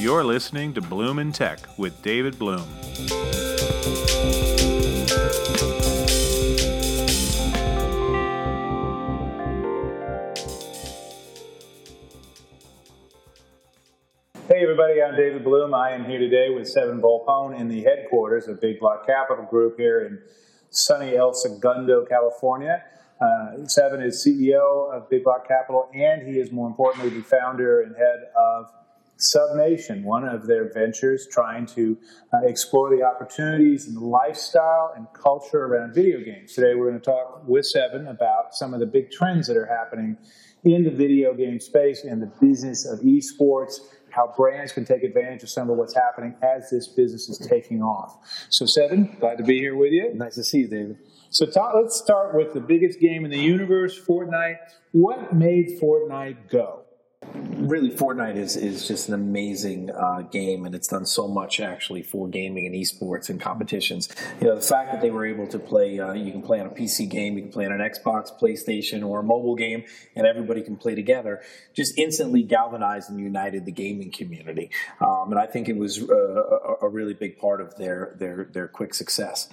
You're listening to Bloom in Tech with David Bloom. Hey everybody, I'm David Bloom. I am here today with Seven Volpone in the headquarters of Big Block Capital Group here in sunny El Segundo, California. Uh, Seven is CEO of Big Block Capital, and he is more importantly the founder and head of SubNation, one of their ventures trying to uh, explore the opportunities and lifestyle and culture around video games. Today we're going to talk with Seven about some of the big trends that are happening in the video game space and the business of esports, how brands can take advantage of some of what's happening as this business is taking off. So, Seven, glad to be here with you. Nice to see you, David. So, talk, let's start with the biggest game in the universe, Fortnite. What made Fortnite go? Really Fortnite is is just an amazing uh, game, and it's done so much actually for gaming and esports and competitions. You know, the fact that they were able to play, uh, you can play on a PC game, you can play on an Xbox, PlayStation, or a mobile game, and everybody can play together. Just instantly galvanized and united the gaming community, um, and I think it was uh, a, a really big part of their their their quick success.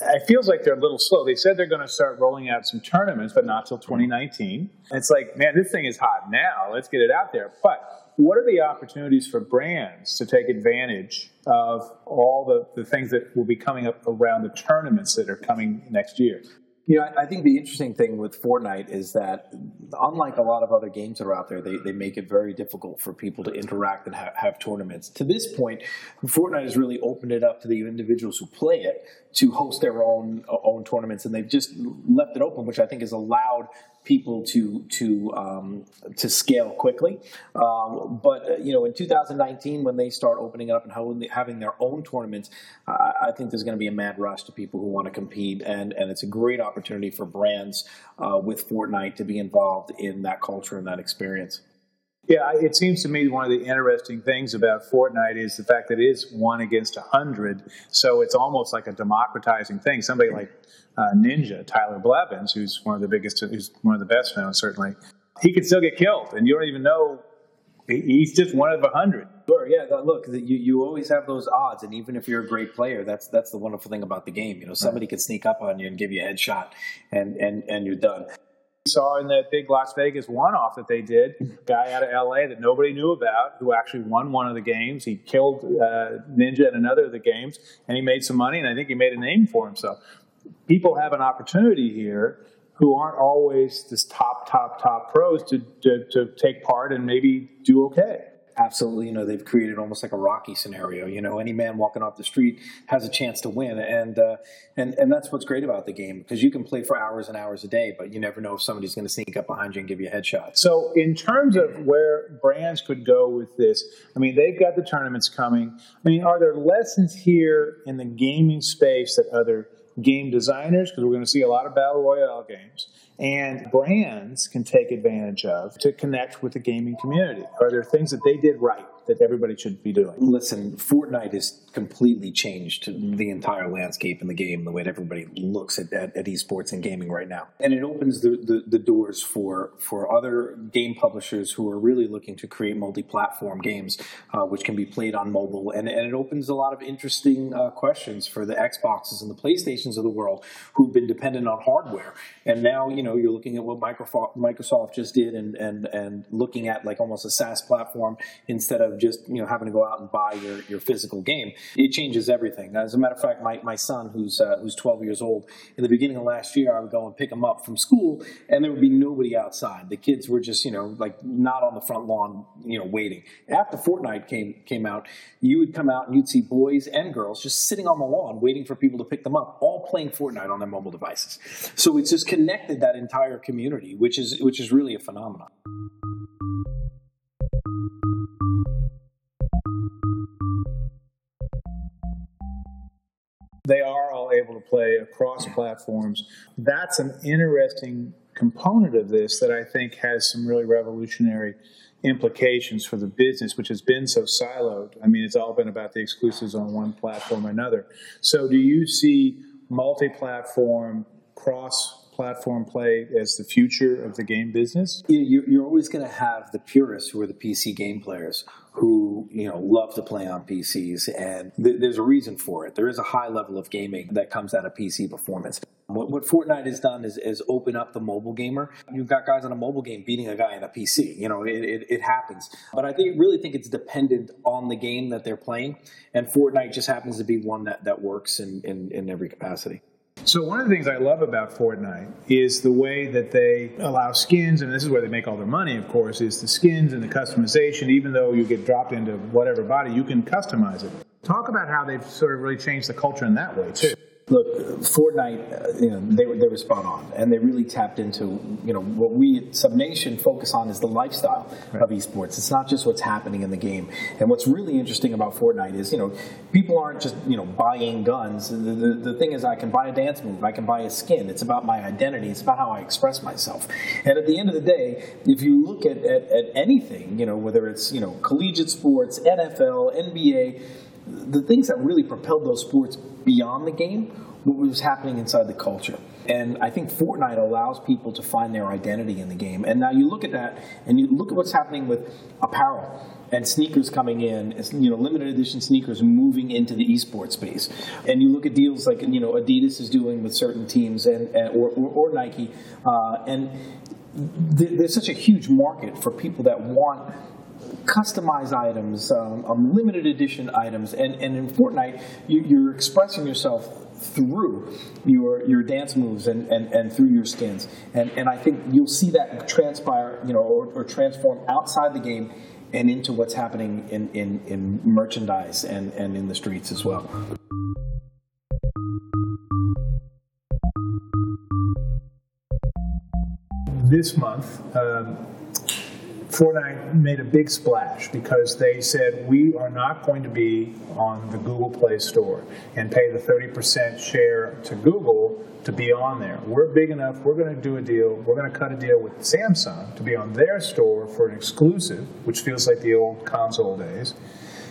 It feels like they're a little slow. They said they're going to start rolling out some tournaments, but not till 2019. It's like, man, this thing is hot now. Let's get it out there. But what are the opportunities for brands to take advantage of all the, the things that will be coming up around the tournaments that are coming next year? You know, I, think the interesting thing with Fortnite is that, unlike a lot of other games that are out there, they, they make it very difficult for people to interact and ha- have tournaments. To this point, Fortnite has really opened it up to the individuals who play it to host their own uh, own tournaments, and they've just left it open, which I think has allowed people to to um, to scale quickly. Um, but uh, you know, in 2019, when they start opening up and having their own tournaments, uh, I think there's going to be a mad rush to people who want to compete, and and it's a great opportunity for brands uh, with Fortnite to be involved in that culture and that experience. Yeah, it seems to me one of the interesting things about Fortnite is the fact that it is one against a hundred, so it's almost like a democratizing thing. Somebody like uh, Ninja, Tyler Blevins, who's one of the biggest, who's one of the best known, certainly, he could still get killed, and you don't even know he's just one of a hundred. Sure, yeah. Look, you, you always have those odds, and even if you're a great player, that's that's the wonderful thing about the game. You know, somebody right. could sneak up on you and give you a headshot, and and and you're done saw in that big Las Vegas one-off that they did, guy out of LA that nobody knew about, who actually won one of the games. He killed uh, Ninja in another of the games, and he made some money, and I think he made a name for himself. People have an opportunity here who aren't always this top, top, top pros to, to, to take part and maybe do okay absolutely, you know, they've created almost like a Rocky scenario. You know, any man walking off the street has a chance to win, and uh, and and that's what's great about the game because you can play for hours and hours a day, but you never know if somebody's going to sneak up behind you and give you a headshot. So, in terms of where brands could go with this, I mean, they've got the tournaments coming. I mean, are there lessons here in the gaming space that other game designers, because we're going to see a lot of battle royale games, and brands can take advantage of to connect with the gaming community? Are there things that they did right that everybody should be doing? Listen, Fortnite has completely changed the entire landscape in the game, the way that everybody looks at, at, at esports and gaming right now. And it opens the, the, the, doors for, for other game publishers who are really looking to create multi platform games, uh, which can be played on mobile. And, and it opens a lot of interesting uh, questions for the Xboxes and the PlayStations of the world who've been dependent on hardware. And now, you know, you're looking at what Microsoft just did and, and, and looking at like almost a SaaS platform instead of just, you know, having to go out and buy your, your physical game it changes everything. As a matter of fact, my, my son, who's uh, who's 12 years old, in the beginning of last year, I would go and pick him up from school, and there would be nobody outside. The kids were just, you know, like not on the front lawn, you know, waiting. After Fortnite came came out, you would come out and you'd see boys and girls just sitting on the lawn waiting for people to pick them up, all playing Fortnite on their mobile devices. So it's just connected that entire community, which is which is really a phenomenon. They are all able to play across platforms. That's an interesting component of this that I think has some really revolutionary implications for the business, which has been so siloed. I mean, it's all been about the exclusives on one platform or another. So, do you see multi platform, cross platform play as the future of the game business? You're always going to have the purists who are the PC game players who you know love to play on PCs, and th- there's a reason for it. There is a high level of gaming that comes out of PC performance. What, what Fortnite has done is, is open up the mobile gamer. You've got guys on a mobile game beating a guy on a PC. You know, it, it, it happens. But I think really think it's dependent on the game that they're playing, and Fortnite just happens to be one that, that works in, in, in every capacity. So one of the things I love about Fortnite is the way that they allow skins, and this is where they make all their money, of course, is the skins and the customization. Even though you get dropped into whatever body, you can customize it. Talk about how they've sort of really changed the culture in that way too. Look, Fortnite, uh, you know, they were they were spot on, and they really tapped into you know what we at SUBNation focus on is the lifestyle right. of esports. It's not just what's happening in the game. And what's really interesting about Fortnite is you know people aren't just you know buying guns. The, the, the thing is, I can buy a dance move, I can buy a skin. It's about my identity. It's about how I express myself. And at the end of the day, if you look at, at, at anything, you know, whether it's you know collegiate sports, NFL, NBA the things that really propelled those sports beyond the game what was happening inside the culture. And I think Fortnite allows people to find their identity in the game. And now you look at that and you look at what's happening with apparel and sneakers coming in, you know, limited edition sneakers moving into the esports space. And you look at deals like, you know, Adidas is doing with certain teams and, and or, or, or, Nike. Uh, and th- there's such a huge market for people that want customized items, um, um, limited edition items, and, and in Fortnite, you, are expressing yourself through your your dance moves and, and, and through your skins. And and I think you'll see that transpire, you know, or, or transform outside the game and into what's happening in, in, in merchandise and, and in the streets as well. This month, um, Fortnite made a big splash because they said we are not going to be on the Google Play Store and pay the 30% share to Google to be on there. We're big enough, we're going to do a deal, we're going to cut a deal with Samsung to be on their store for an exclusive, which feels like the old console days.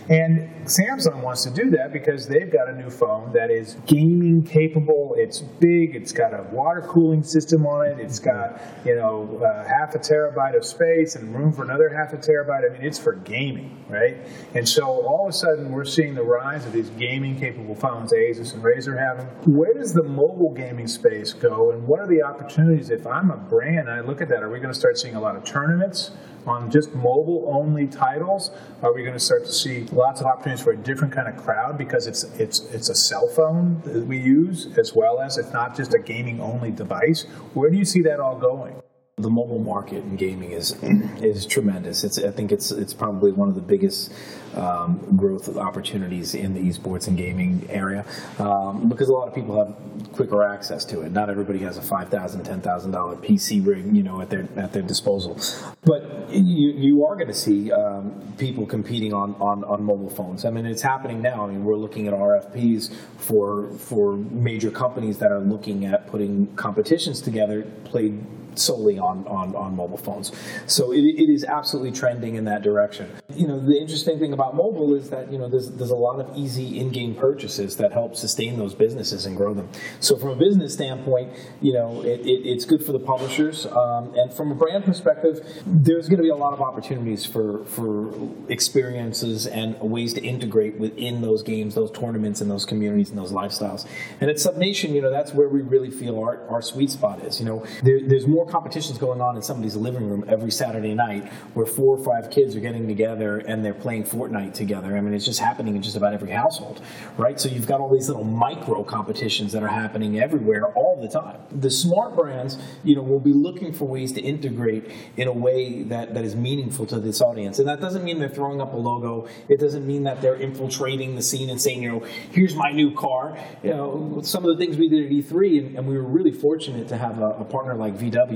And Samsung wants to do that because they've got a new phone that is gaming capable. It's big. It's got a water cooling system on it. It's got you know uh, half a terabyte of space and room for another half a terabyte. I mean, it's for gaming, right? And so all of a sudden, we're seeing the rise of these gaming capable phones. Asus and Razer have them. Where does the mobile gaming space go, and what are the opportunities? If I'm a brand, I look at that. Are we going to start seeing a lot of tournaments? On just mobile only titles? Are we going to start to see lots of opportunities for a different kind of crowd because it's it's it's a cell phone that we use as well as it's not just a gaming only device? Where do you see that all going? The mobile market in gaming is is tremendous. It's I think it's it's probably one of the biggest um, growth opportunities in the esports and gaming area um, because a lot of people have quicker access to it. Not everybody has a five thousand, ten thousand dollar PC rig, you know, at their at their disposal. But you, you are going to see um, people competing on, on, on mobile phones. I mean, it's happening now. I mean, we're looking at RFPs for for major companies that are looking at putting competitions together played solely on, on, on mobile phones. So it, it is absolutely trending in that direction. You know, the interesting thing about mobile is that, you know, there's, there's a lot of easy in-game purchases that help sustain those businesses and grow them. So from a business standpoint, you know, it, it, it's good for the publishers. Um, and from a brand perspective, there's going to be a lot of opportunities for, for experiences and ways to integrate within those games, those tournaments and those communities and those lifestyles. And at SUBNation, you know, that's where we really feel our, our sweet spot is. You know, there, there's more competitions going on in somebody's living room every Saturday night where four or five kids are getting together and they're playing Fortnite together. I mean, it's just happening in just about every household, right? So you've got all these little micro competitions that are happening everywhere all the time. The smart brands, you know, will be looking for ways to integrate in a way that, that is meaningful to this audience. And that doesn't mean they're throwing up a logo. It doesn't mean that they're infiltrating the scene and saying, you know, here's my new car. You know, some of the things we did at E3, and, and we were really fortunate to have a, a partner like VW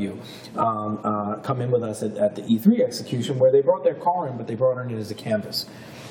um, uh, come in with us at, at, the E3 execution where they brought their car in, but they brought it in as a canvas.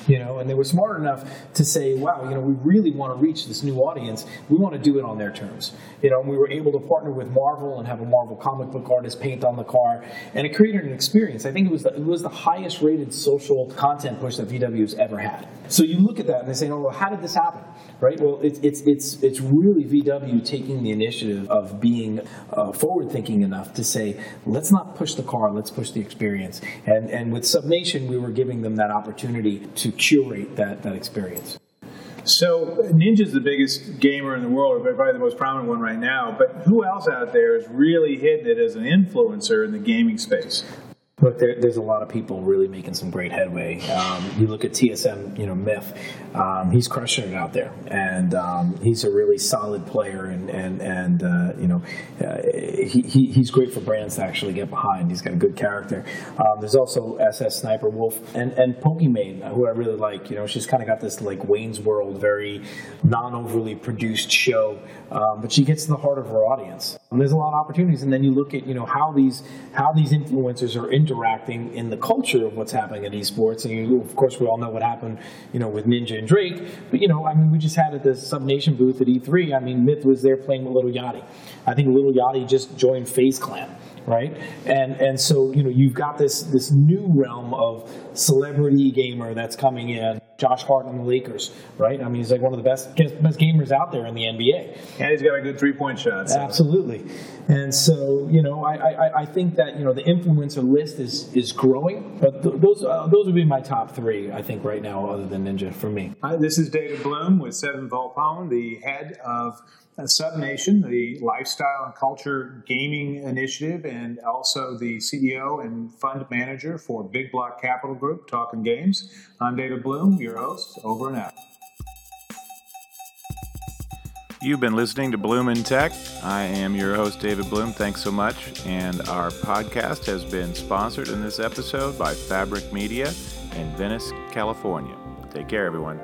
you know, and they were smart enough to say, wow, you know, we really want to reach this new audience. We want to do it on their terms. You know, and we were able to partner with Marvel and have a Marvel comic book artist paint on the car, and it created an experience. I think it was the, it was the highest rated social content push that VW's ever had. So you look at that and they say, oh, well, how did this happen? Right? Well, it's it's it's it's really VW taking the initiative of being uh, forward thinking enough to say, let's not push the car, let's push the experience. And and with Subnation, we were giving them that opportunity to curate that that experience. So Ninja's the biggest gamer in the world, or probably the most prominent one right now. But who else out there is really hitting it as an influencer in the gaming space? Look, there, there's a lot of people really making some great headway. Um, you look at TSM, you know, Myth, um, he's crushing it out there, and um, he's a really solid player, and and and uh, you know, uh, he, he, he's great for brands to actually get behind. He's got a good character. Um, there's also SS Sniper Wolf and and Pokimane, who I really like. You know, she's kind of got this like Wayne's World, very non overly produced show, um, but she gets to the heart of her audience. And there's a lot of opportunities, and then you look at you know how these how these influencers are interacting in the culture of what's happening in esports. And you, of course, we all know what happened, you know, with Ninja and Drake. But you know, I mean, we just had at the Subnation booth at E3. I mean, Myth was there playing with Lil Yachty. I think Lil Yachty just joined FaZe Clan right? And and so you know you've got this this new realm of celebrity gamer that's coming in. Josh Hart on the Lakers, right? I mean, he's like one of the best best gamers out there in the NBA. And he's got a good three point shot. So. Absolutely. And so you know, I, I, I think that you know the influencer list is is growing, but th- those uh, those would be my top three. I think right now, other than Ninja, for me. Hi, this is David Bloom with Seven Volpone, the head of Subnation, the lifestyle and culture gaming initiative, and also the CEO and fund manager for Big Block Capital Group, Talking Games. I'm David Bloom, your host. Over and out. You've been listening to Bloom in Tech. I am your host, David Bloom. Thanks so much. And our podcast has been sponsored in this episode by Fabric Media in Venice, California. Take care, everyone.